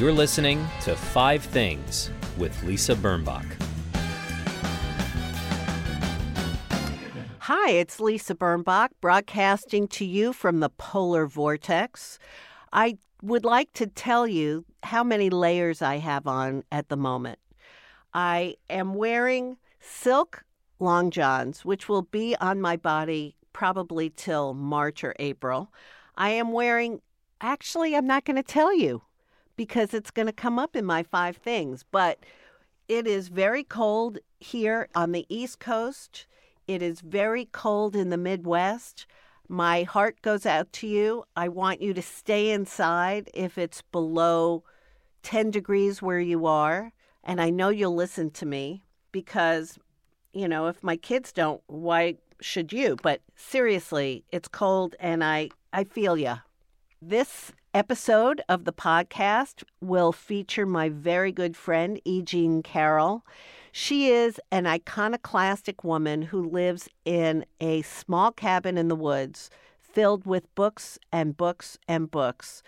You're listening to Five Things with Lisa Birnbach. Hi, it's Lisa Birnbach broadcasting to you from the polar vortex. I would like to tell you how many layers I have on at the moment. I am wearing silk long johns, which will be on my body probably till March or April. I am wearing, actually, I'm not going to tell you because it's going to come up in my five things. But it is very cold here on the East Coast. It is very cold in the Midwest. My heart goes out to you. I want you to stay inside if it's below 10 degrees where you are. And I know you'll listen to me because, you know, if my kids don't, why should you? But seriously, it's cold and I, I feel you. This episode of the podcast will feature my very good friend, E. Jean Carroll. She is an iconoclastic woman who lives in a small cabin in the woods filled with books and books and books.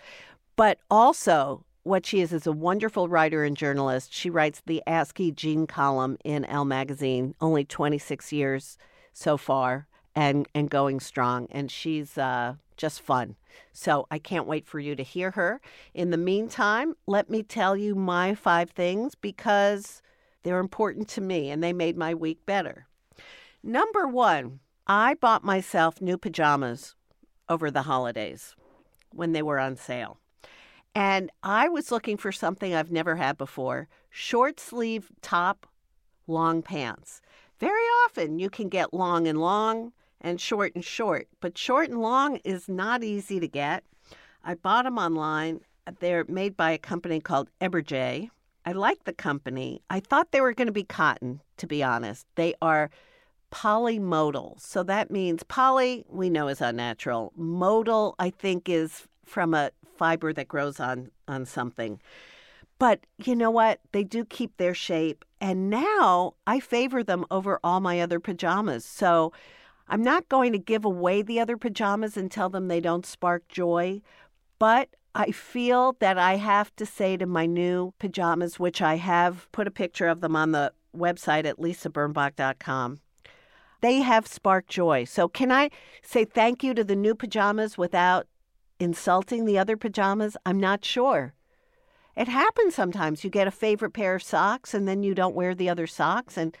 But also, what she is is a wonderful writer and journalist. She writes the E. Jean column in Elle magazine, only 26 years so far and, and going strong. And she's uh, just fun. So I can't wait for you to hear her. In the meantime, let me tell you my five things because they're important to me and they made my week better. Number one, I bought myself new pajamas over the holidays when they were on sale. And I was looking for something I've never had before short sleeve top, long pants. Very often you can get long and long and short and short. But short and long is not easy to get. I bought them online. They're made by a company called Eberjey. I like the company. I thought they were going to be cotton, to be honest. They are polymodal. So that means poly, we know is unnatural. Modal, I think, is from a fiber that grows on, on something. But you know what? They do keep their shape. And now I favor them over all my other pajamas. So I'm not going to give away the other pajamas and tell them they don't spark joy, but I feel that I have to say to my new pajamas, which I have put a picture of them on the website at lisabirnbach.com. They have sparked joy. So, can I say thank you to the new pajamas without insulting the other pajamas? I'm not sure. It happens sometimes. You get a favorite pair of socks and then you don't wear the other socks. And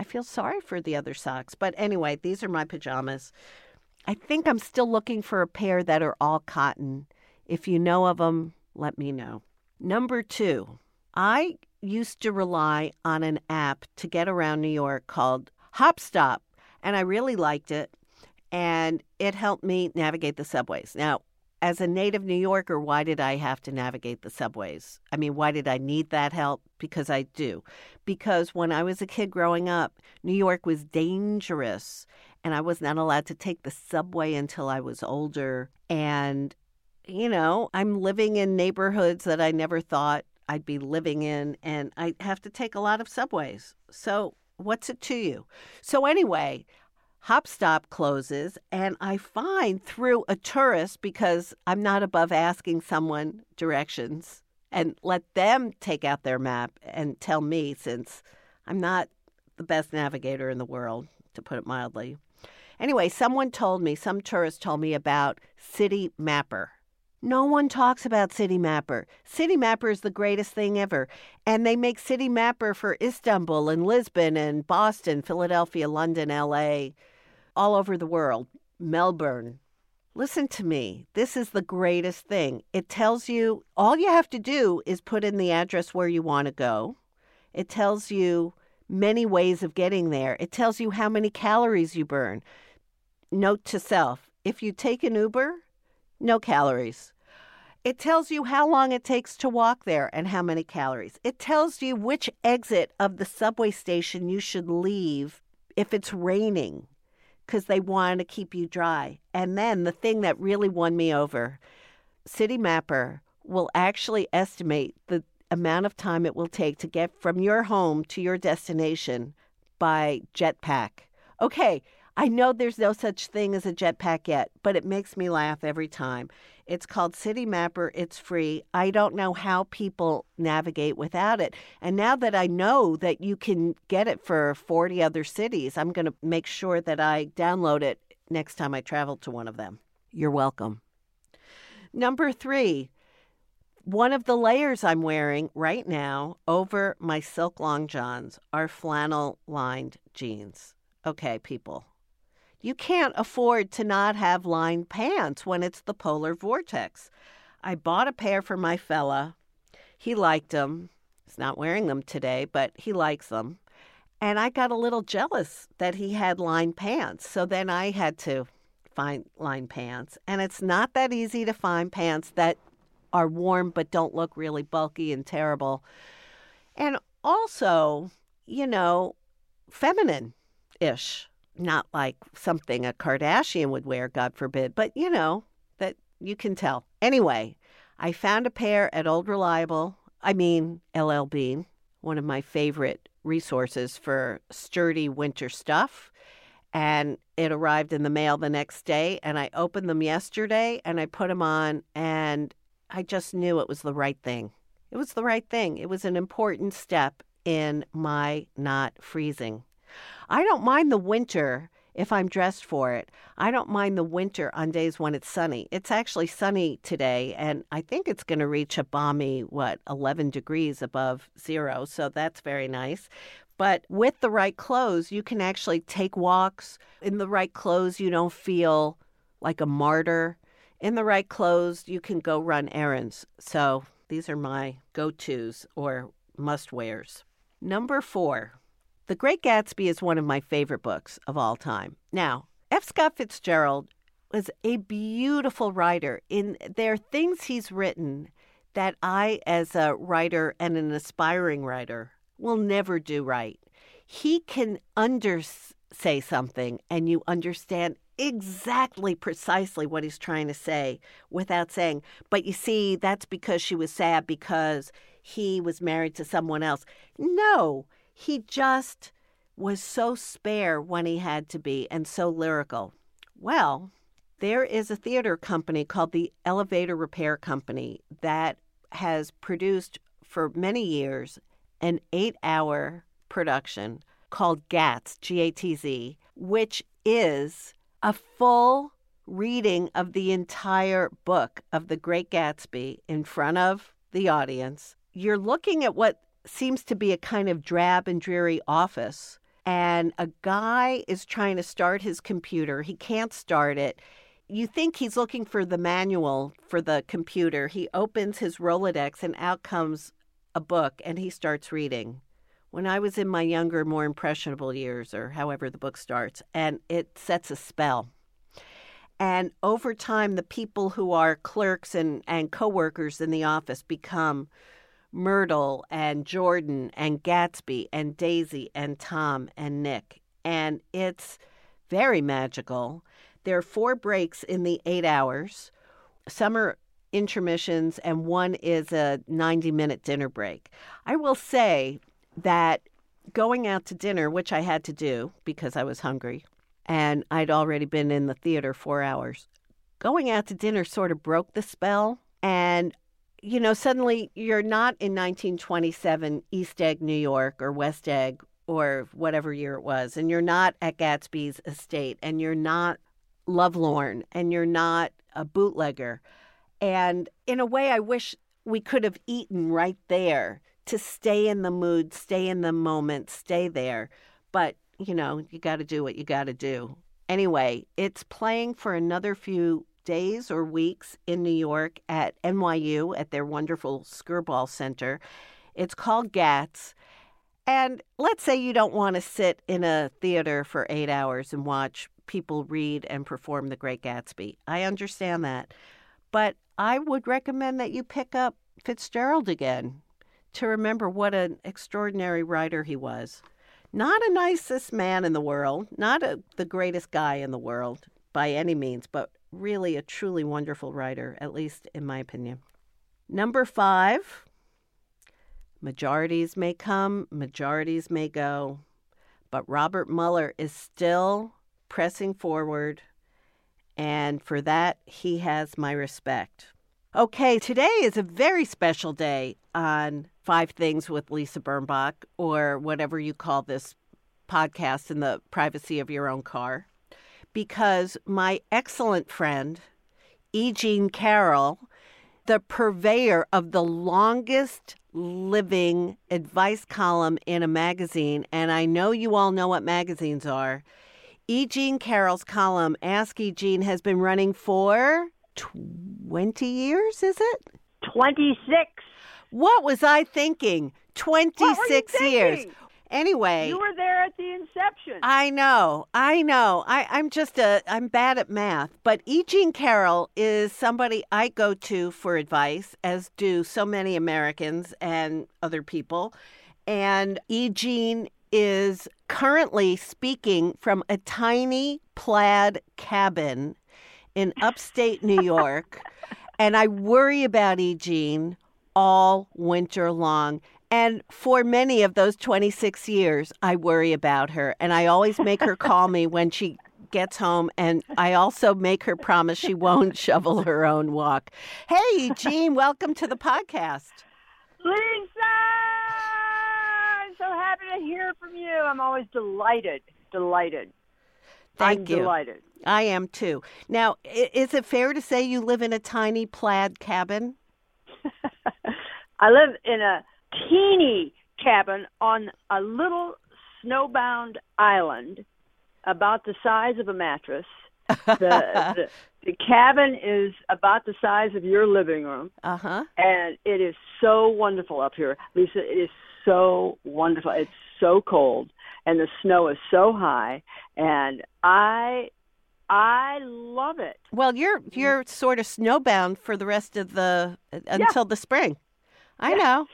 I feel sorry for the other socks. But anyway, these are my pajamas. I think I'm still looking for a pair that are all cotton. If you know of them, let me know. Number two, I used to rely on an app to get around New York called Hopstop, and I really liked it. And it helped me navigate the subways. Now, as a native New Yorker, why did I have to navigate the subways? I mean, why did I need that help? Because I do. Because when I was a kid growing up, New York was dangerous and I was not allowed to take the subway until I was older. And, you know, I'm living in neighborhoods that I never thought I'd be living in, and I have to take a lot of subways. So, what's it to you? So, anyway, Hopstop closes, and I find through a tourist because I'm not above asking someone directions and let them take out their map and tell me since I'm not the best navigator in the world, to put it mildly. Anyway, someone told me, some tourist told me about Citymapper. No one talks about Citymapper. City Mapper is the greatest thing ever. And they make Citymapper for Istanbul and Lisbon and Boston, Philadelphia, London, LA, all over the world, Melbourne. Listen to me. This is the greatest thing. It tells you all you have to do is put in the address where you want to go. It tells you many ways of getting there. It tells you how many calories you burn. Note to self if you take an Uber, no calories. It tells you how long it takes to walk there and how many calories. It tells you which exit of the subway station you should leave if it's raining because they want to keep you dry. And then the thing that really won me over Citymapper will actually estimate the amount of time it will take to get from your home to your destination by jetpack. Okay, I know there's no such thing as a jetpack yet, but it makes me laugh every time. It's called Citymapper. It's free. I don't know how people navigate without it. And now that I know that you can get it for 40 other cities, I'm going to make sure that I download it next time I travel to one of them. You're welcome. Number three, one of the layers I'm wearing right now over my silk long johns are flannel lined jeans. Okay, people. You can't afford to not have lined pants when it's the polar vortex. I bought a pair for my fella. He liked them. He's not wearing them today, but he likes them. And I got a little jealous that he had lined pants. So then I had to find lined pants. And it's not that easy to find pants that are warm but don't look really bulky and terrible. And also, you know, feminine ish. Not like something a Kardashian would wear, God forbid, but you know, that you can tell. Anyway, I found a pair at Old Reliable, I mean, LL Bean, one of my favorite resources for sturdy winter stuff. And it arrived in the mail the next day. And I opened them yesterday and I put them on, and I just knew it was the right thing. It was the right thing. It was an important step in my not freezing. I don't mind the winter if I'm dressed for it. I don't mind the winter on days when it's sunny. It's actually sunny today, and I think it's going to reach a balmy, what, 11 degrees above zero. So that's very nice. But with the right clothes, you can actually take walks. In the right clothes, you don't feel like a martyr. In the right clothes, you can go run errands. So these are my go tos or must wears. Number four, The Great Gatsby is one of my favorite books of all time. Now, F. Scott Fitzgerald was a beautiful writer. In there are things he's written that I, as a writer and an aspiring writer, will never do right. He can undersay something and you understand exactly precisely what he's trying to say without saying, but you see, that's because she was sad because he was married to someone else. No, he just was so spare when he had to be and so lyrical. Well, there is a theater company called the Elevator Repair Company that has produced for many years an eight hour production called GATZ, G A T Z, which is a full reading of the entire book of The Great Gatsby in front of the audience. You're looking at what seems to be a kind of drab and dreary office, and a guy is trying to start his computer. He can't start it. You think he's looking for the manual for the computer. He opens his Rolodex, and out comes a book, and he starts reading when I was in my younger, more impressionable years, or however the book starts, and it sets a spell. And over time, the people who are clerks and, and coworkers in the office become Myrtle and Jordan and Gatsby and Daisy and Tom and Nick. And it's very magical. There are four breaks in the eight hours. Some are intermissions, and one is a 90 minute dinner break. I will say that going out to dinner, which I had to do because I was hungry and I'd already been in the theater four hours, going out to dinner sort of broke the spell. And, you know, suddenly you're not in 1927 East Egg, New York or West Egg or whatever year it was, and you're not at Gatsby's estate and you're not lovelorn and you're not a bootlegger. And in a way, I wish we could have eaten right there to stay in the mood, stay in the moment, stay there. But, you know, you got to do what you got to do. Anyway, it's playing for another few days or weeks in New York at NYU at their wonderful Skirball Center. It's called GATZ. And let's say you don't want to sit in a theater for eight hours and watch people read and perform The Great Gatsby. I understand that. But I would recommend that you pick up Fitzgerald again to remember what an extraordinary writer he was. Not a nicest man in the world, not a, the greatest guy in the world by any means, but really a truly wonderful writer, at least in my opinion. Number five, majorities may come, majorities may go, but Robert Mueller is still pressing forward, and for that, he has my respect. Okay, today is a very special day on Five Things with Lisa Birnbach, or whatever you call this podcast in the privacy of your own car, because my excellent friend, E. Jean Carroll, the purveyor of the longest living advice column in a magazine, and I know you all know what magazines are. E. Jean Carroll's column, Ask E. Jean, has been running for 20 years, is it? 26. What was I thinking? 26 years. Anyway, You were there at the inception. I know, I know. I, I'm just a, I'm bad at math. But E. Jean Carroll is somebody I go to for advice, as do so many Americans and other people. And E. Jean is currently speaking from a tiny plaid cabin in upstate New York. and I worry about E. Jean all winter long. And for many of those 26 years, I worry about her. And I always make her call me when she gets home. And I also make her promise she won't shovel her own walk. Hey, Jean, welcome to the podcast. Lisa! I'm so happy to hear from you. I'm always delighted. Delighted. Thank I'm you. delighted. I am too. Now, is it fair to say you live in a tiny plaid cabin? I live in a teeny cabin on a little snowbound island about the size of a mattress. The, the, the cabin is about the size of your living room. Uh huh. and it is so wonderful up here, Lisa. It is so wonderful. It's so cold, and the snow is so high, and I, I love it. Well, you're you're sort of snowbound for the rest of the until the spring. I know,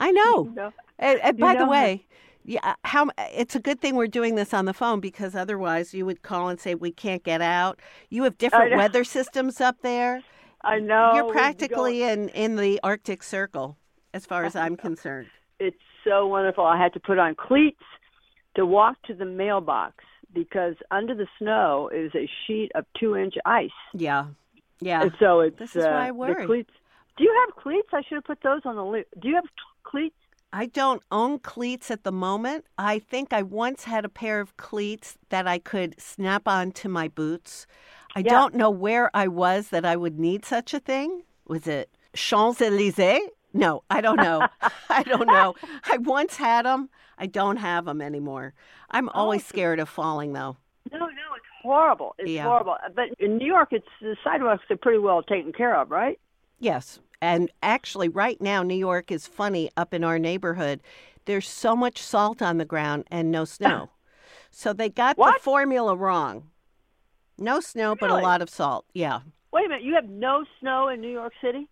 I know. You know? And, and by the know how- way, yeah, how it's a good thing we're doing this on the phone because otherwise you would call and say we can't get out. You have different weather systems up there. I know You're practically in in the Arctic Circle, as far as I'm concerned. It's so wonderful. I had to put on cleats to walk to the mailbox because under the snow is a sheet of two-inch ice, Yeah, yeah. and so it's This is why I uh, worry. the cleats. Do you have cleats? I should have put those on the list. Do you have cleats? I don't own cleats at the moment. I think I once had a pair of cleats that I could snap onto my boots. I Yeah. don't know where I was that I would need such a thing. Was it Champs Elysees? No, I don't know. I don't know. I once had them. I don't have them anymore. I'm oh. always Oh. scared of falling, though. No, no, it's horrible. It's Yeah. horrible. But in New York, it's the sidewalks are pretty well taken care of, right? Yes. And actually, right now, New York is funny up in our neighborhood. There's so much salt on the ground and no snow. so they got the formula wrong. No snow, but a lot of salt. Yeah. Wait a minute, you have no snow in New York City?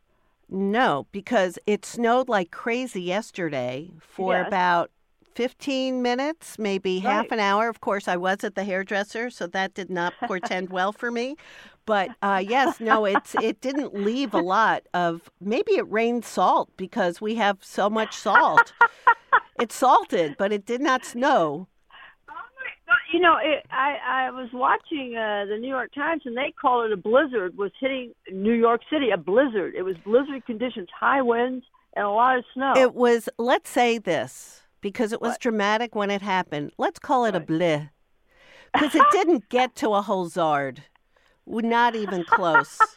No, because it snowed like crazy yesterday for Yes. about 15 minutes, maybe half an hour. Of course, I was at the hairdresser, so that did not portend well for me. But uh, yes, no, it's it didn't leave a lot of. Maybe it rained salt because we have so much salt. it salted, but it did not snow. You know, it, I I was watching uh, the New York Times, and they call it a blizzard was hitting New York City. A blizzard. It was blizzard conditions, high winds, and a lot of snow. It was. Let's say this because it was What? dramatic when it happened. Let's call it a Right. bleh because it didn't get to a whole zard. Not even close.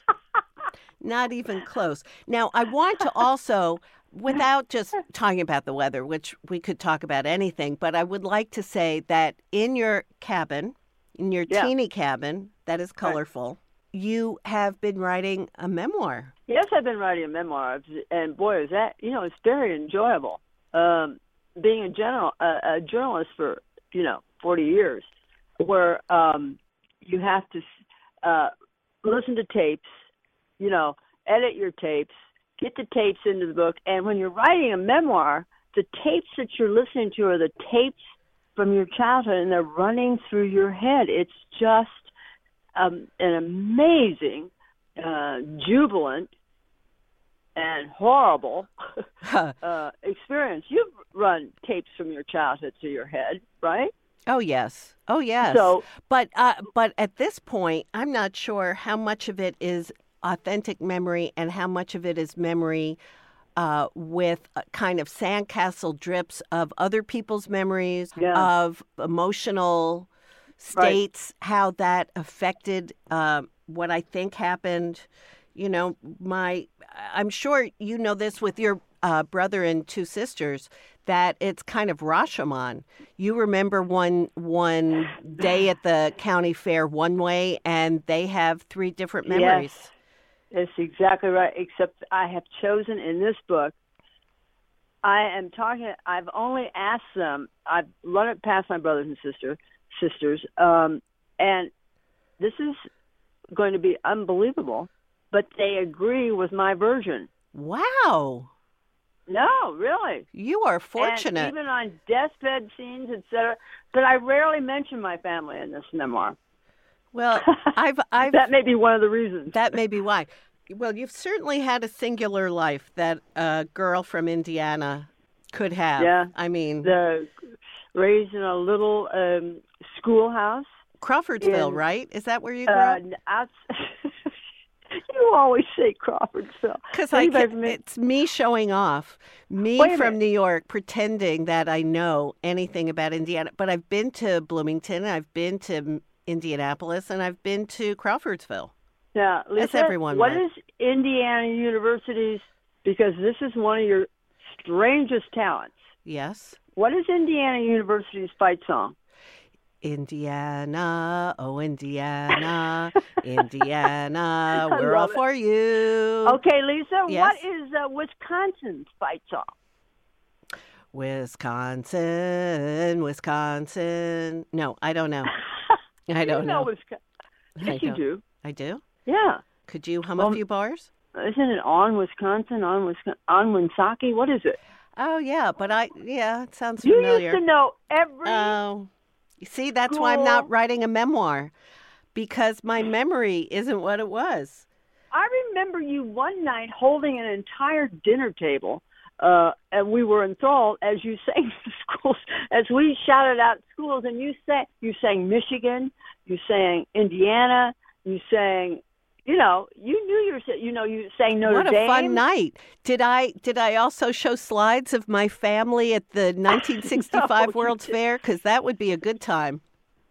Not even close. Now, I want to also, without just talking about the weather, which we could talk about anything, but I would like to say that in your cabin, in your Yeah. teeny cabin that is colorful, you have been writing a memoir. Yes, I've been writing a memoir, and boy, is that you know, it's very enjoyable. Um, being a general a, a journalist for you know forty years, where um, you have to uh, listen to tapes, you know, edit your tapes, get the tapes into the book, and when you're writing a memoir, the tapes that you're listening to are the tapes from your childhood, and they're running through your head. It's just um, an amazing, uh, jubilant, and horrible uh, experience. You've run tapes from your childhood to your head, right? Oh yes. Oh yes. So- but uh, but at this point, I'm not sure how much of it is authentic memory and how much of it is memory uh, with a kind of sandcastle drips of other people's memories Yeah. of emotional states, how that affected uh, what I think happened. You know, my I'm sure you know this with your uh, brother and two sisters that it's kind of Rashomon. You remember one one day at the county fair one way, and they have three different Yes. memories. That's exactly right. Except I have chosen in this book. I am talking. I've only asked them. I've run it past my brothers and sister sisters, um, and this is going to be unbelievable. But they agree with my version. Wow, No, really. you are And fortunate. even on deathbed scenes, etc. But I rarely mention my family in this memoir. well, I've I've That may be one of the reasons. That may be why. Well, you've certainly had a singular life that a girl from Indiana could have. Yeah. I mean, the raised in a little um, schoolhouse. Crawfordsville, in- right? Is that where you grew Uh, up? you always say Crawford Crawfordsville. Because I can, it's me showing off, me from minute. New York pretending that I know anything about Indiana. But I've been to Bloomington, I've been to Indianapolis, and I've been to Crawfordsville. Yeah, Lisa, everyone What would. is Indiana University's? Because this is one of your strangest talents. Yes. What is Indiana University's fight song? Indiana, oh Indiana, Indiana, I we're all it. for you. Okay, Lisa. Yes. What is uh, Wisconsin's fight song? Wisconsin, Wisconsin. No, I don't know. I don't you know. know. Wisconsin. I Yes, you don't. do. I do. Yeah. Could you hum a few bars? Isn't it on Wisconsin? On Wisconsin? On Woonsocket? What is it? Oh yeah, but I yeah, it sounds familiar. You used to know every. Oh, you see, that's why I'm not writing a memoir because my memory isn't what it was. I remember you one night holding an entire dinner table, uh, and we were enthralled as you sang the schools, as we shouted out schools, and you sang, you sang Michigan, you sang Indiana, you sang, you know, you knew you were, you know, you sang Notre Dame. what a Dame. fun night! Did I did I also show slides of my family at the 1965 No, World's. Fair? Because that would be a good time.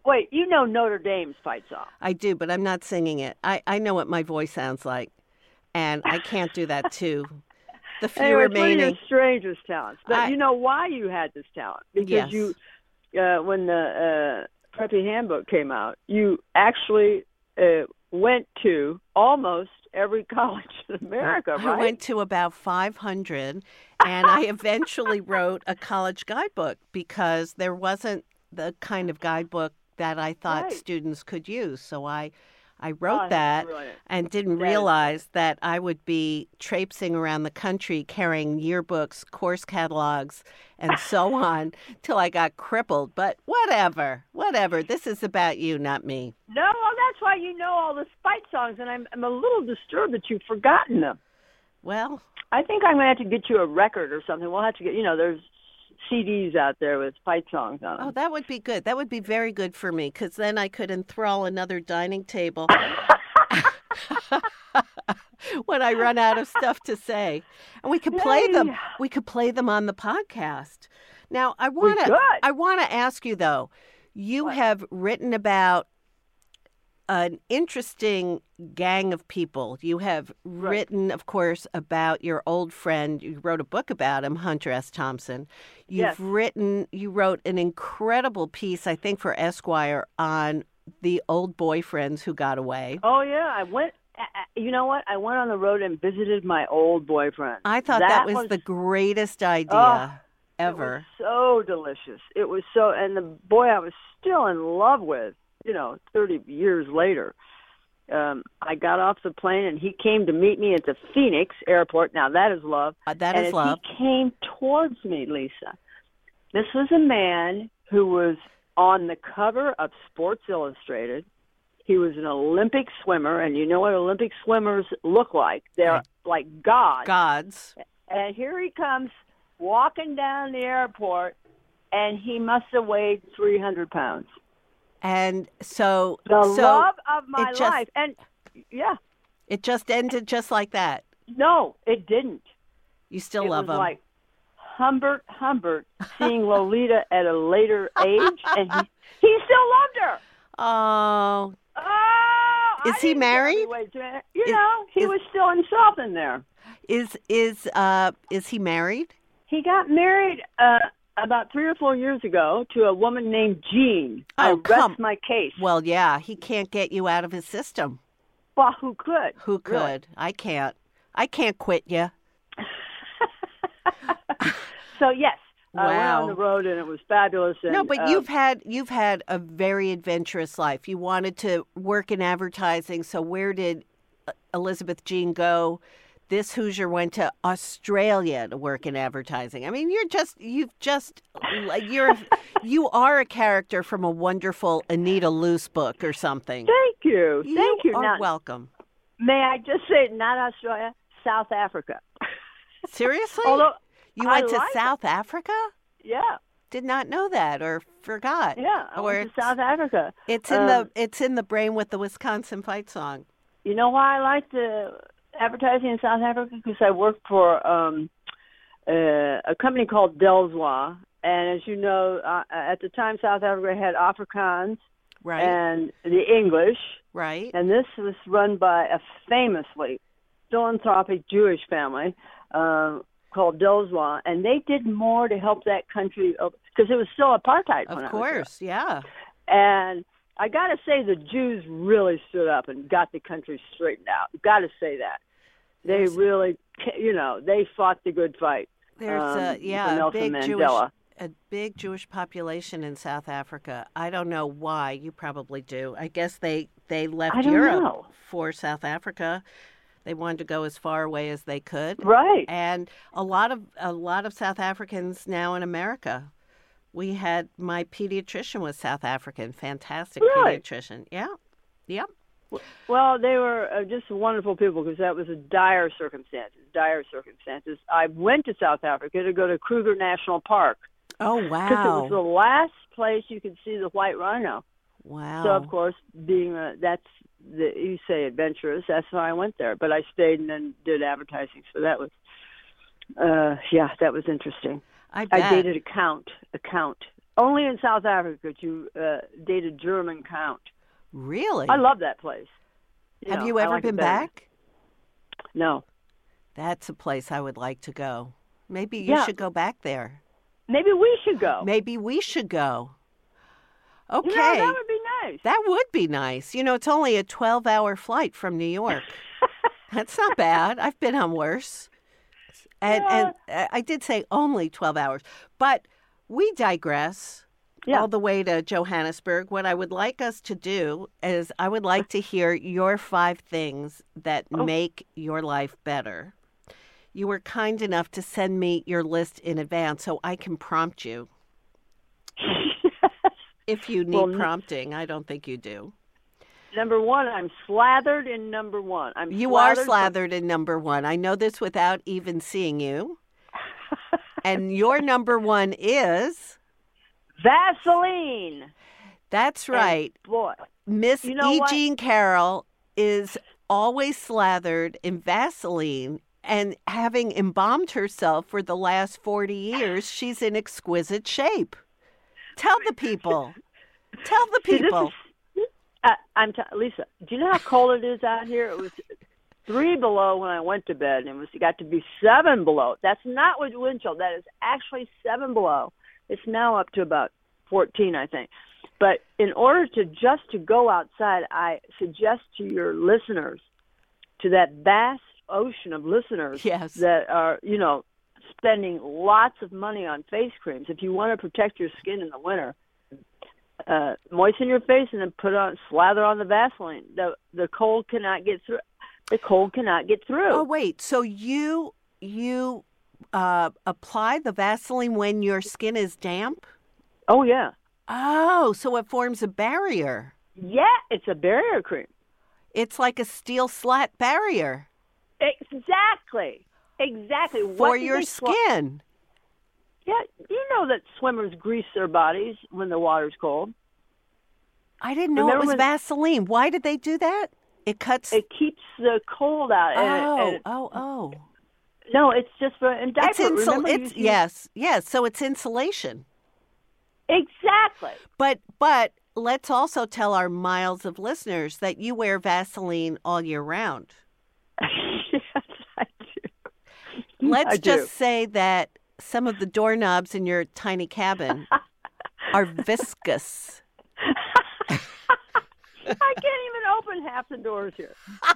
Wait, you know Notre Dame's fight song. I do, but I'm not singing it. I, I know what my voice sounds like, and I can't do that too. The few Anyway, it's one of remaining. your strangest talents. But I- you know why you had this talent? Because Yes. you, uh, when the uh, Preppy Handbook came out, you actually uh, went to almost every college in America, right? I went to about 500, and I eventually wrote a college guidebook because there wasn't the kind of guidebook that I thought Right. students could use. So I, I Oh, wrote that's that and didn't realize that I would be traipsing around the country carrying yearbooks, course catalogs, and so on till I got crippled. But whatever, whatever. This is about you, not me. No, well, that's why you know all the spite songs, and I'm, I'm a little disturbed that you've forgotten them. Well, I think I'm going to have to get you a record or something. We'll have to get, you know, there's CDs out there with fight songs on oh, them. Oh, that would be good. That would be very good for me because then I could enthrall another dining table when I run out of stuff to say, and we could play them. We could play them on the podcast. Now, I want to. I want to ask you though. You What? have written about an interesting gang of people. You have written, of course, about your old friend. You wrote a book about him, Hunter S. Thompson. You've Yes. written, you wrote an incredible piece, I think, for Esquire on the old boyfriends who got away. Oh yeah, I went. You know what? I went on the road and visited my old boyfriend. I thought that, was, the greatest idea Oh, ever. It was so delicious. It was so, and the boy I was still in love with. You know, thirty years later, um, I got off the plane and he came to meet me at the Phoenix airport. Now that is love. Uh, that and is love. He came towards me, Lisa. This was a man who was on the cover of Sports Illustrated. He was an Olympic swimmer, and you know what Olympic swimmers look like? They're Right. like gods. Gods. And here he comes walking down the airport and he must have weighed 300 pounds. And so, The so love of my just- life. And yeah, it just ended just like that. no, it didn't. You still it love was him. like Humbert Humbert seeing Lolita at a later age, and he, he still loved her. oh, Oh, Is I he married? he weighed 300. You Is- know, he is- was still himself in there. is is uh is he married? He got married uh, about three or four years ago to a woman named Jean. I Oh, rest come- my case. Well, yeah, he can't get you out of his system. Well, who could? Who could? Really. I can't. I can't quit you. So yes, I went Wow. on the road and it was fabulous. And, no, but uh, you've had you've had a very adventurous life. You wanted to work in advertising, so where did uh, Elizabeth Jean go? This Hoosier went to Australia to work in advertising. I mean, you're just you've just like you're you are a character from a wonderful Anita Loos book or something. Thank you, thank you. are Now, welcome. may I just say, not Australia, South Africa. Seriously, Although, you I went to like it. South Africa? yeah, Did not know that or forgot. yeah, I or went to South Africa. It's in Um, the it's in the brain with the Wisconsin fight song. You know why I like the advertising in South Africa? Because I worked for um, uh, a company called Delswa, and as you know, uh, at the time South Africa had Afrikaans Right. and the English, right. and this was run by a famously philanthropic Jewish family uh, called Delswa, and they did more to help that country because it was still apartheid. when I Of course, yeah. And I got to say, the Jews really stood up and got the country straightened out. Got to say that they Yes. really, you know, they fought the good fight. There's um, a yeah, a big Jewish a big Jewish population in South Africa. I don't know why. You probably do. I guess they they left Europe know. for South Africa. They wanted to go as far away as they could. Right. And a lot of a lot of South Africans now in America. We had my pediatrician was South African, fantastic Really? pediatrician. Yeah. Yep. Well, they were uh, just wonderful people because that was a dire circumstances. Dire circumstances. I went to South Africa to go to Kruger National Park Oh wow! because it was the last place you could see the white rhino. Wow. So of course, being a, that's the you say adventurous. That's why I went there. But I stayed and then did advertising. So that was, uh, yeah, that was interesting. I. I dated a count. A count. Only in South Africa you uh, date a German count. really? I love that place. Have know, you ever like been back? No. That's a place I would like to go. Maybe you Yeah. should go back there. Maybe we should go. Maybe we should go. Okay. You know, that would be nice. That would be nice. You know, it's only a 12 hour flight from New York. That's not bad. I've been on worse. And, and uh, I did say only 12 hours. But we digress Yeah. all the way to Johannesburg. What I would like us to do is I would like to hear your five things that Oh. make your life better. You were kind enough to send me your list in advance so I can prompt you. If you need Well, prompting, I don't think you do. Number one, I'm slathered in number one. I'm You are slathered. slathered in number one. I know this without even seeing you. and your number one is Vaseline. that's And right. boy, Miss you know E. what? Jean Carroll is always slathered in Vaseline. And having embalmed herself for the last 40 years, she's in exquisite shape. Tell the people. Tell the people. I, I'm t- Lisa. Do you know how cold it is out here? It was three below when I went to bed, and it was it got to be seven below. That's not with wind chill. That is actually seven below. It's now up to about fourteen, I think. But in order to just to go outside, I suggest to your listeners, to that vast ocean of listeners Yes. that are, you know, spending lots of money on face creams. If you want to protect your skin in the winter, uh, moisten your face and then put on slather on the Vaseline. The the cold cannot get through. The cold cannot get through. Oh wait, so you you uh, apply the Vaseline when your skin is damp? Oh yeah, Oh, so it forms a barrier. yeah. It's a barrier cream. It's like a steel slat barrier Exactly, exactly. for your skin. Yeah, you know that swimmers grease their bodies when the water's cold. I didn't know Remember it was when- Vaseline. Why did they do that? It cuts. It keeps the cold out. and it- oh, and it- oh, oh. no, it's just for and diaper. It's insul- Remember you It's used- yes, yes. So it's insulation. exactly. But but let's also tell our miles of listeners that you wear Vaseline all year round. yes, I do. Let's I just do. say that some of the doorknobs in your tiny cabin are viscous. I can't even open half the doors here.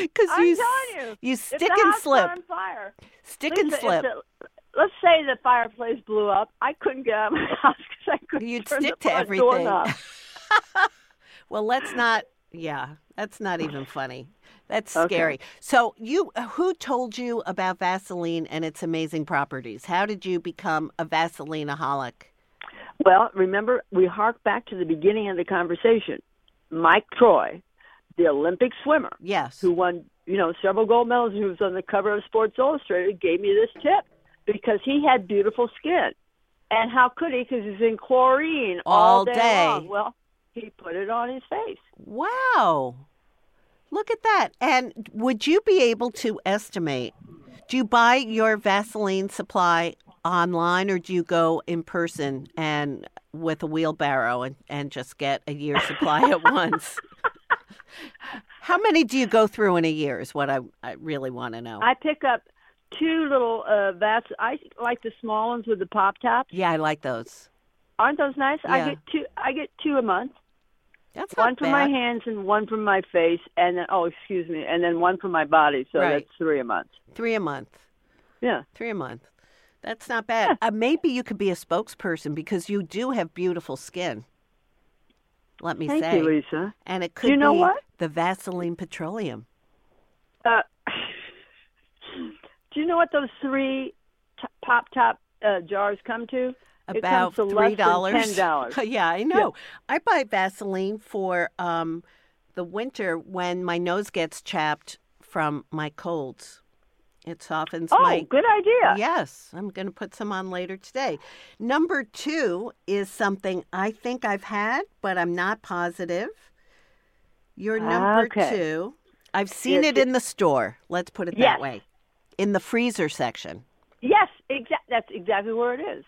Because you, you, you stick and slip, on fire. stick Lisa, and slip. let's say the fireplace blew up. I couldn't get out of my house because I couldn't You'd stick to everything. well, let's not. Yeah, that's not even funny. That's Okay. scary. So, you who told you about Vaseline and its amazing properties? How did you become a Vaselineaholic? Well, remember, we hark back to the beginning of the conversation. Mike Troy, the Olympic swimmer, Yes. who won, you know, several gold medals, who was on the cover of Sports Illustrated, gave me this tip because he had beautiful skin. And how could he? Because he's in chlorine all, All day, day. long. Well, he put it on his face. Wow. Look at that. And would you be able to estimate? Do you buy your Vaseline supply online or do you go in person and with a wheelbarrow and, and just get a year's supply at once? How many do you go through in a year is what I, I really want to know. I pick up two little uh vats. I like the small ones with the pop tops. yeah, I like those. Aren't those nice? Yeah. I get two. I get two a month. That's one for bad. my hands and one for my face, and then oh, excuse me, and then one for my body. So Right. that's three a month. Three a month. Yeah. Three a month. That's not bad. Uh, maybe you could be a spokesperson because you do have beautiful skin. Let me Thank say. you, Lisa. And it could You know be what? the Vaseline Petroleum. Uh, do you know what those three t- pop top uh, jars come to? About three dollars. ten dollars. yeah, I know. I buy Vaseline for um, the winter when my nose gets chapped from my colds. It softens Oh, my good idea. Yes, I'm going to put some on later today. Number two is something I think I've had, but I'm not positive. Your number Okay. two, I've seen Yes, it in the store. Let's put it that Yes. way. In the freezer section. Yes, exact. That's exactly where it is,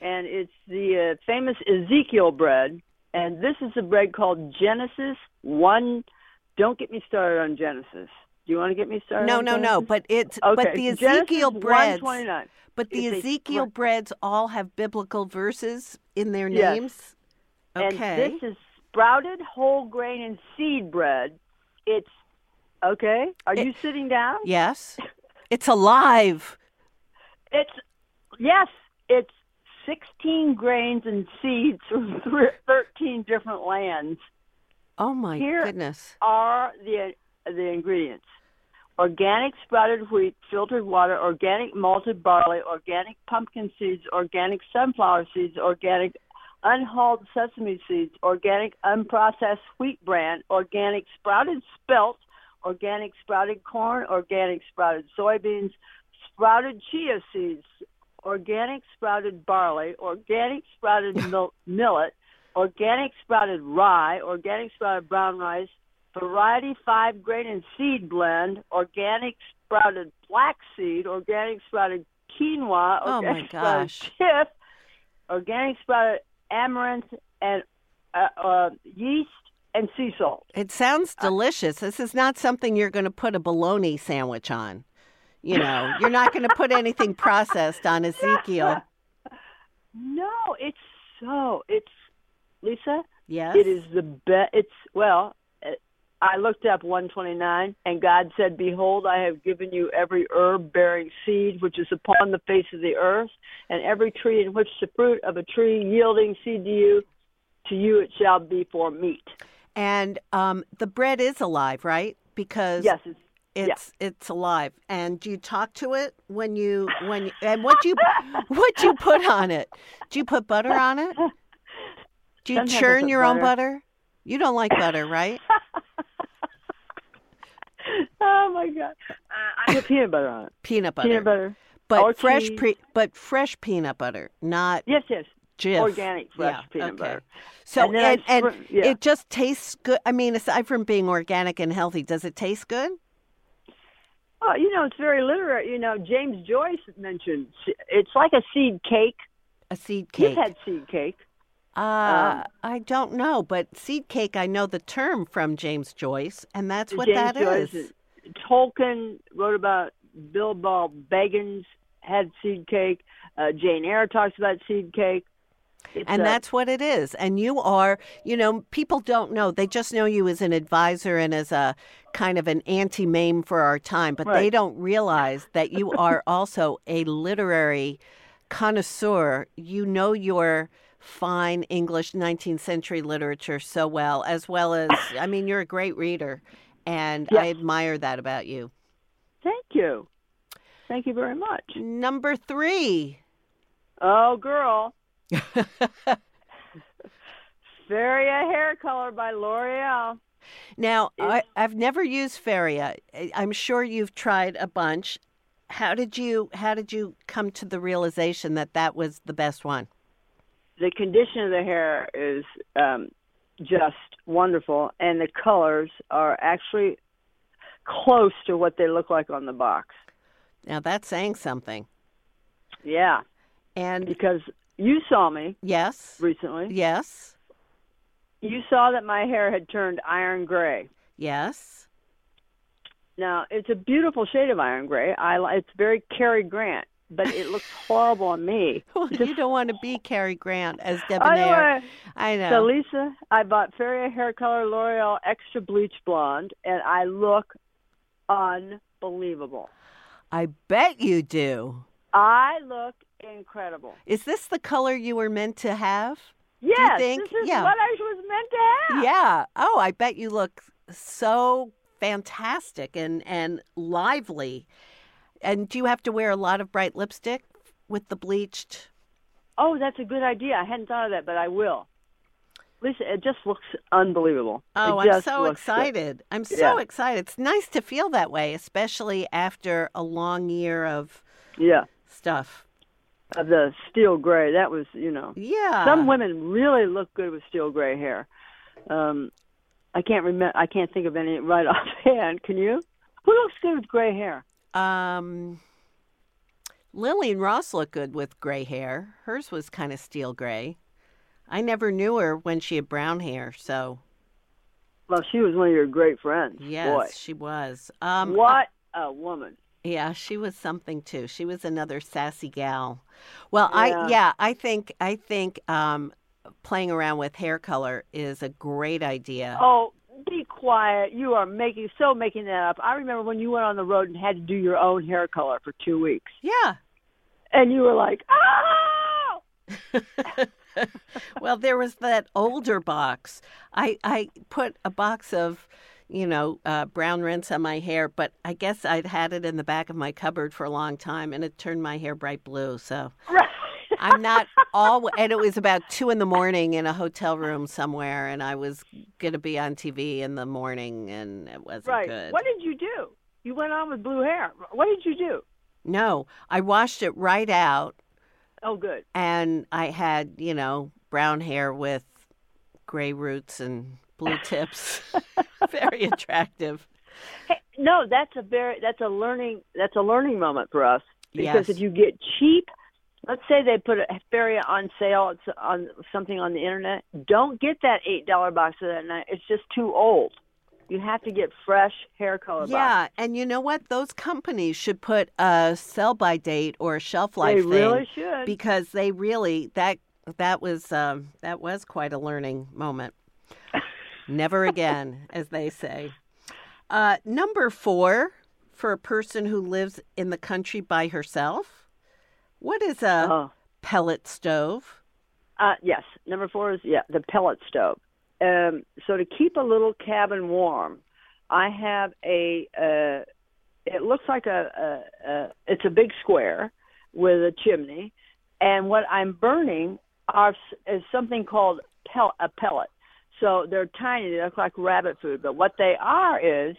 and it's the uh, famous Ezekiel bread. And this is a bread called Genesis One. Don't get me started on Genesis. Do you want to get me started? No, no, no. But it's okay. but the Genesis Ezekiel breads. But the It's a Ezekiel bre- breads all have biblical verses in their Yes. names. Okay. And this is sprouted whole grain and seed bread. It's okay. Are It- you sitting down? yes. It's alive. It's yes. It's sixteen grains and seeds from thirteen different lands. Oh my Here- goodness. Are the the ingredients? Organic sprouted wheat, filtered water, organic malted barley, organic pumpkin seeds, organic sunflower seeds, organic unhulled sesame seeds, organic unprocessed wheat bran, organic sprouted spelt, organic sprouted corn, organic sprouted soybeans, sprouted chia seeds, organic sprouted barley, organic sprouted mil- millet, organic sprouted rye, organic sprouted brown rice, variety five grain and seed blend, organic sprouted flaxseed, organic sprouted quinoa, Oh, my organic gosh. sprouted teff, organic sprouted amaranth, and uh, uh, yeast and sea salt. It sounds delicious. This is not something you're going to put a bologna sandwich on. You know, you're not going to put anything processed on Ezekiel. No, it's so it's Lisa. Yes. It is the best. It's well. I looked up 129, and God said, "Behold, I have given you every herb bearing seed which is upon the face of the earth, and every tree in which the fruit of a tree yielding seed to you, to you it shall be for meat." And um, the bread is alive, right? Because Yes, it's it's it's alive. And do you talk to it when you when you, and what do you what do you put on it? Do you put butter on it? Do you Sometimes churn your own butter. butter? You don't like butter, right? oh my God! Uh, I put peanut butter on it. Peanut butter. Peanut butter. but or fresh pre- but fresh peanut butter, not Yes, yes. Jif. Organic fresh Yeah, peanut okay. butter. So And and, and yeah. it just tastes good. I mean, aside from being organic and healthy, does it taste good? Oh, you know, it's very literary. You know, James Joyce mentioned it's like a seed cake. A seed cake. You've had seed cake. uh, um, I don't know, but seed cake. I know the term from James Joyce, and that's what James that is. Joyce. Tolkien wrote about Bilbo Baggins had seed cake. Uh, Jane Eyre talks about seed cake. It's And a- that's what it is. And you are, you know, people don't know. They just know you as an advisor and as a kind of an Auntie Mame for our time, but they don't realize that you are also a literary connoisseur. You know your fine English 19th century literature so well, as well as, I mean, you're a great reader. And I admire that about you. Thank you. Thank you very much. Number three. Oh, girl. Feria hair color by L'Oreal. Now, I, I've never used Feria. I'm sure you've tried a bunch. How did you How did you come to the realization that that was the best one? The condition of the hair is um, just wonderful, and the colors are actually close to what they look like on the box. Now that's saying something. Yeah, And because you saw me yes, recently. yes, You saw that my hair had turned iron gray. yes. Now it's a beautiful shade of iron gray. I it's very Cary Grant, but it looks horrible on me. Well, you don't want to be Cary Grant as I debonair. know. I know. So Lisa, I bought Feria hair color L'Oreal Extra Bleach Blonde, and I look unbelievable. I bet you do. I look incredible. Is this the color you were meant to have? Yes, this is Yeah. what I was meant to have. Yeah. Oh, I bet you look so fantastic and and lively. And do you have to wear a lot of bright lipstick with the bleached? Oh, that's a good idea. I hadn't thought of that, but I will. Lisa, it just looks unbelievable. Oh, I'm so looks good. excited. I'm so Yeah. excited. It's nice to feel that way, especially after a long year of Yeah, stuff. Of the steel gray. That was, you know, Yeah. some women really look good with steel gray hair. Um, I can't remember. I can't think of any right offhand. Can you? Who looks good with gray hair? Um, Lillian Ross looked good with gray hair. Hers was kind of steel gray. I never knew her when she had brown hair, so Well, she was one of your great friends. yes, she was. Um, what a woman! Yeah, she was something too. She was another sassy gal. Well, I Yeah. yeah, I think I think um, playing around with hair color is a great idea. Oh, be quiet! You are making so making that up. I remember when you went on the road and had to do your own hair color for two weeks, Yeah. and you were like, "Oh!" well, there was that older box. I I put a box of, you know, uh, brown rinse on my hair, but I guess I'd had it in the back of my cupboard for a long time, and it turned my hair bright blue. So Right. I'm not all. And it was about two in the morning in a hotel room somewhere, and I was gonna be on TV in the morning, and it wasn't right. good. What did you do? You went on with blue hair. What did you do? No, I washed it right out, Oh, good. and I had you know brown hair with gray roots and blue tips. Very attractive. Hey, no, that's a very that's a learning that's a learning moment for us because Yes. if you get cheap, let's say they put a Feria on sale it's on something on the internet, don't get that eight dollar box of that night. It's just too old. You have to get fresh hair color. Yeah, and you know what? Those companies should put a sell by date or a shelf life They thing really should. because they really that that was um, that was quite a learning moment. Never again, as they say. Uh, number four for a person who lives in the country by herself. What is a Oh. pellet stove? Uh, yes. Number four is yeah the pellet stove. Um, so to keep a little cabin warm, I have a. Uh, it looks like a, a, a. It's a big square with a chimney, and what I'm burning are is something called pel- a pellet. So they're tiny. They look like rabbit food, but what they are is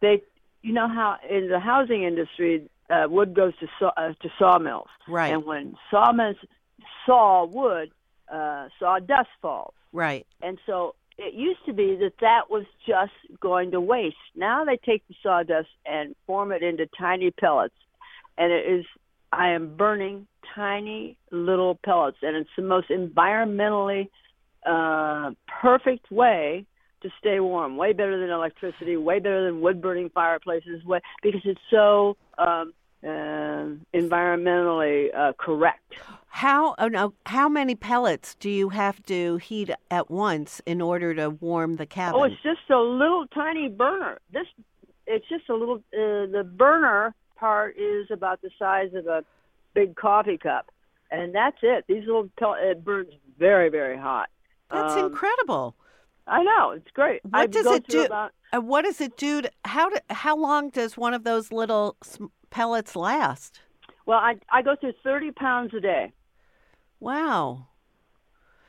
they. You know how in the housing industry, uh, wood goes to saw, uh, to sawmills. Right. And when sawmills saw wood, uh, sawdust falls. Right. And so it used to be that that was just going to waste. Now they take the sawdust and form it into tiny pellets, and it is. I am burning tiny little pellets, and it's the most environmentally uh, perfect way to stay warm. Way better than electricity. Way better than wood burning fireplaces. Way because it's so um, uh, environmentally uh, correct. How oh no, how many pellets do you have to heat at once in order to warm the cabin? Oh, it's just a little tiny burner. This, it's just a little. Uh, the burner part is about the size of a big coffee cup, and that's it. These little pel- it burns very very hot. That's Um, incredible. I know it's great. What I does it do? About, Uh, what does it do? To, how do, how long does one of those little pellets last? well, I I go through thirty pounds a day, Wow.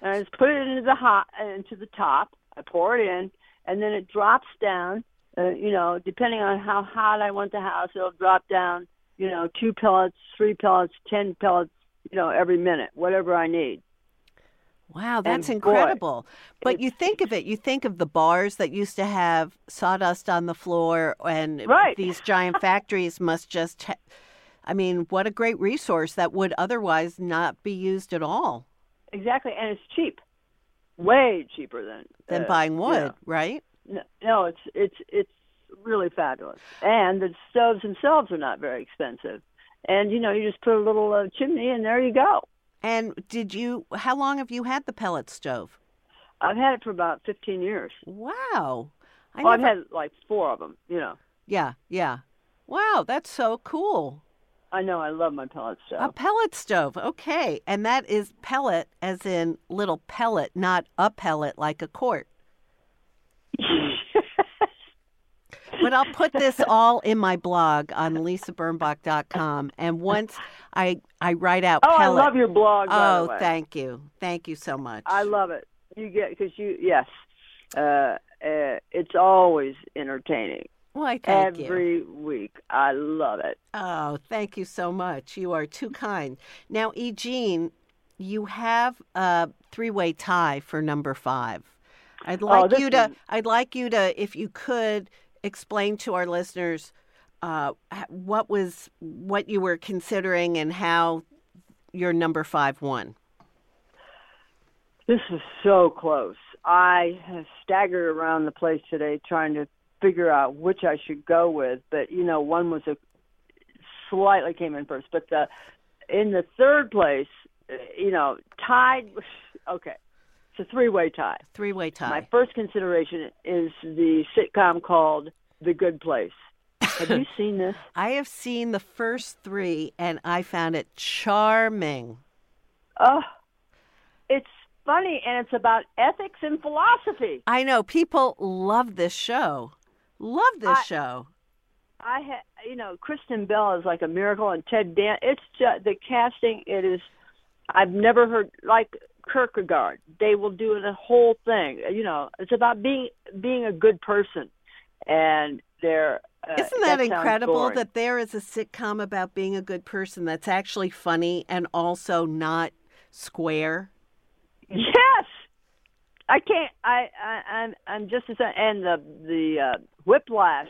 and I just put it into the hot into the top. I pour it in, and then it drops down. Uh, you know, depending on how hot I want the house, it'll drop down. You know, two pellets, three pellets, ten pellets. You know, every minute, whatever I need. Wow, that's incredible. but you think of it, you think of the bars that used to have sawdust on the floor, and Right. these giant factories must just, ha- I mean, what a great resource that would otherwise not be used at all Exactly, and it's cheap, way cheaper than than uh, buying you wood, know. right? No, no, it's it's it's really fabulous, and the stoves themselves are not very expensive. And you know, you just put a little uh, chimney, and there you go. And did you, how long have you had the pellet stove? I've had it for about fifteen years. Wow. I Well, I've had like four of them. You know, yeah, yeah. Wow, that's so cool. I know I love my pellet stove. A pellet stove. Okay. And that is pellet as in little pellet, not a pellet like a quart. But I'll put this all in my blog on lisabirnbach.com. And once I I write out oh, I love your blog. oh, thank you. Thank you so much. I love it. You get because you yes, uh, uh, it's always entertaining Why, thank you. every week. I love it. Oh, thank you so much. You are too kind. Now, Eugene, you have a three-way tie for number five. I'd like Oh, you to. is- I'd like you to, if you could, explain to our listeners uh, what was what you were considering and how your number five won. This is so close. I have staggered around the place today trying to figure out which I should go with, but you know, one was a slightly came in first, but the in the third place, uh, you know, tied. Okay, it's a three-way tie. Three-way tie. My first consideration is the sitcom called The Good Place. Have you seen this? I have seen the first three, and I found it charming. Oh, it's funny and it's about ethics and philosophy. I know people love this show. Love this I- show. I had, you know, Kristen Bell is like a miracle, and Ted Dan. It's just the casting. It is. I've never heard like Kierkegaard. They will do the whole thing. You know, it's about being being a good person, and they're. Uh, Isn't that, sounds incredible boring. that there is a sitcom about being a good person that's actually funny and also not square? Yes, I can't. I, I I'm I'm just as and the the uh, whiplash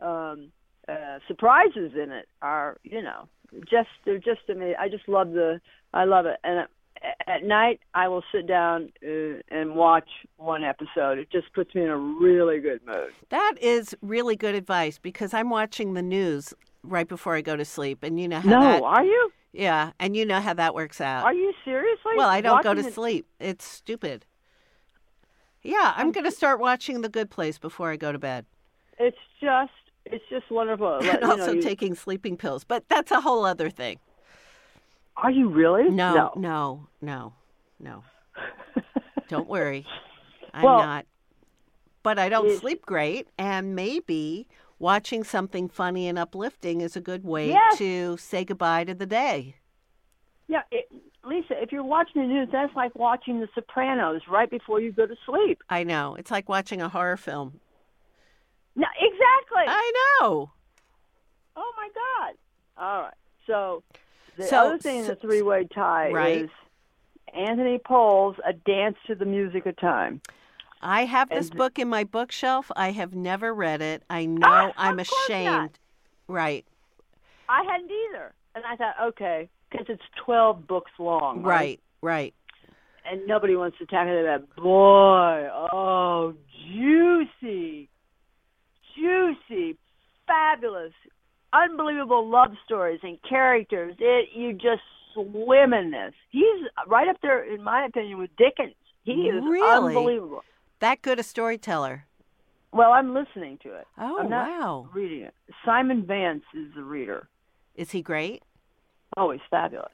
um, uh, surprises in it are you know just they're just amazing. I just love the I love it and. At night, I will sit down uh, and watch one episode. It just puts me in a really good mood. That is really good advice because I'm watching the news right before I go to sleep, and you know how No, that are you? yeah, and you know how that works out. Are you seriously? well, I don't go to it- sleep. It's stupid. Yeah, I'm going to start watching The Good Place before I go to bed. It's just, it's just wonderful. And you know, also you- taking sleeping pills, but that's a whole other thing. Are you really? No, no, no, no. Don't worry. I'm Well, not. But I don't it- sleep great, and maybe watching something funny and uplifting is a good way Yes. to say goodbye to the day. Yeah, it, Lisa, if you're watching the news, that's like watching The Sopranos right before you go to sleep. I know. It's like watching a horror film. No, exactly. I know. oh my God. All right. So the So- other thing in the three-way tie Right. is Anthony Powell's "A Dance to the Music of Time." I have this And- book in my bookshelf. I have never read it. I know Ah, I'm course not. ashamed. Right, I hadn't either, and I thought, okay, because it's twelve books long, right, right. And nobody wants to tackle that. Boy, oh, juicy, juicy, fabulous, unbelievable love stories and characters. It you just swim in this. He's right up there, in my opinion, with Dickens. He is Really? unbelievable. That good a storyteller. Well, I'm listening to it. Oh, wow. reading it. Simon Vance is the reader. Is he great? Oh, he's fabulous.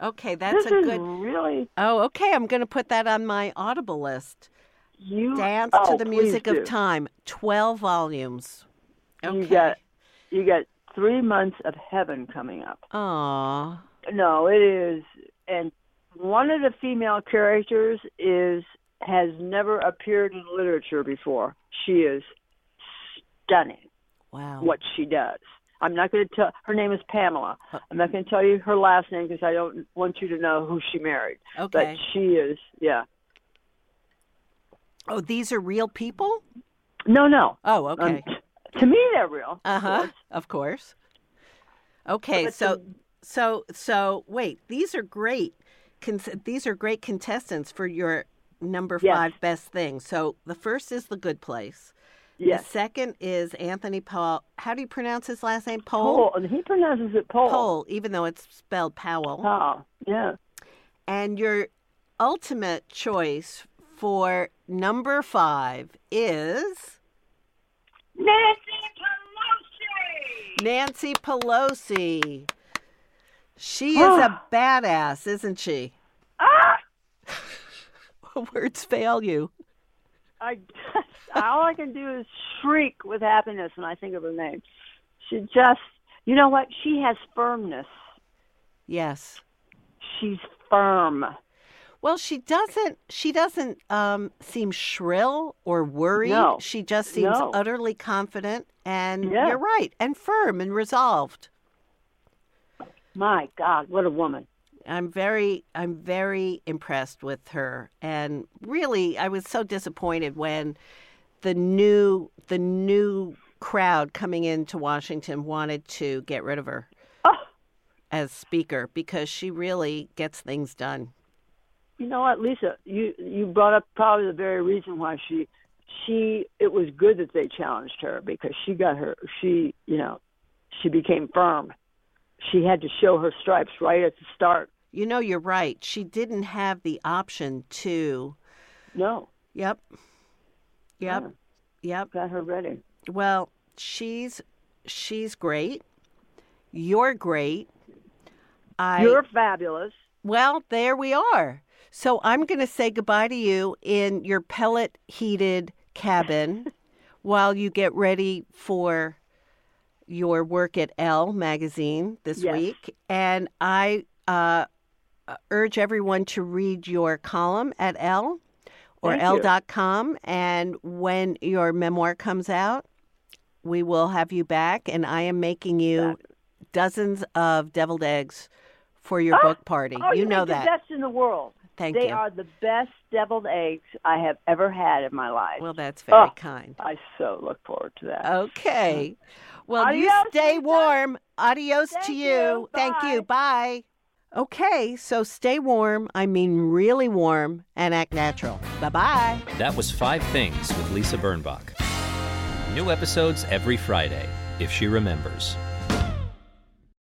Okay, that's this a good. really Oh, okay. I'm going to put that on my Audible list. you Dance oh, to the Music do. of Time. Twelve volumes. Okay. You got you got three months of heaven coming up. Aw. No, it is, and one of the female characters is has never appeared in literature before. She is stunning. Wow. What she does. I'm not going to tell. Her name is Pamela. I'm not going to tell you her last name because I don't want you to know who she married. Okay. But she is, yeah. oh, these are real people? No, no. Oh, Um, okay. To me, they're real. Uh huh. Of course. Okay, But so the- so so wait, these are great. Con- these are great contestants for your number Yes. five best thing. So the first is the Good Place. Yes. The second is Anthony Paul. How do you pronounce his last name? And he pronounces it Paul. Paul, even though it's spelled Powell. Oh, yeah. And your ultimate choice for number five is Nancy Pelosi. Nancy Pelosi. She is a badass, isn't she? Ah! Words fail you. I all I can do is shriek with happiness when I think of her name. She just, you know what? She has firmness. Yes. She's firm. Well, she doesn't. She doesn't um, seem shrill or worried. No. She just seems No. utterly confident, and Yeah. you're right, and firm and resolved. My God, what a woman. I'm very, I'm very impressed with her, and really, I was so disappointed when the new, the new crowd coming into Washington wanted to get rid of her Oh, as speaker because she really gets things done. You know what, Lisa? You you brought up probably the very reason why she she it was good that they challenged her because she got her she you know she became firm. She had to show her stripes right at the start. You know, you're right. She didn't have the option to. No, Yep. Yep. Yep. got her ready. Well, she's she's great. You're great. I You're fabulous. Well, there we are. So I'm going to say goodbye to you in your pellet heated cabin while you get ready for your work at Elle magazine this Yes. week. And I uh, urge everyone to read your column at Elle or Thank you. Elle.com. And when your memoir comes out, we will have you back. And I am making you dozens of deviled eggs for your Oh, book party. Oh, you you know that. the best in the world. Thank they you. are the best deviled eggs I have ever had in my life. Well, that's very Oh. kind. I so look forward to that. Okay. Well, you stay Lisa. warm. Adios Thank to you. you. Thank you. Bye. Okay, so stay warm. I mean, really warm and act natural. Bye bye. That was Five Things with Lisa Birnbach. New episodes every Friday, if she remembers.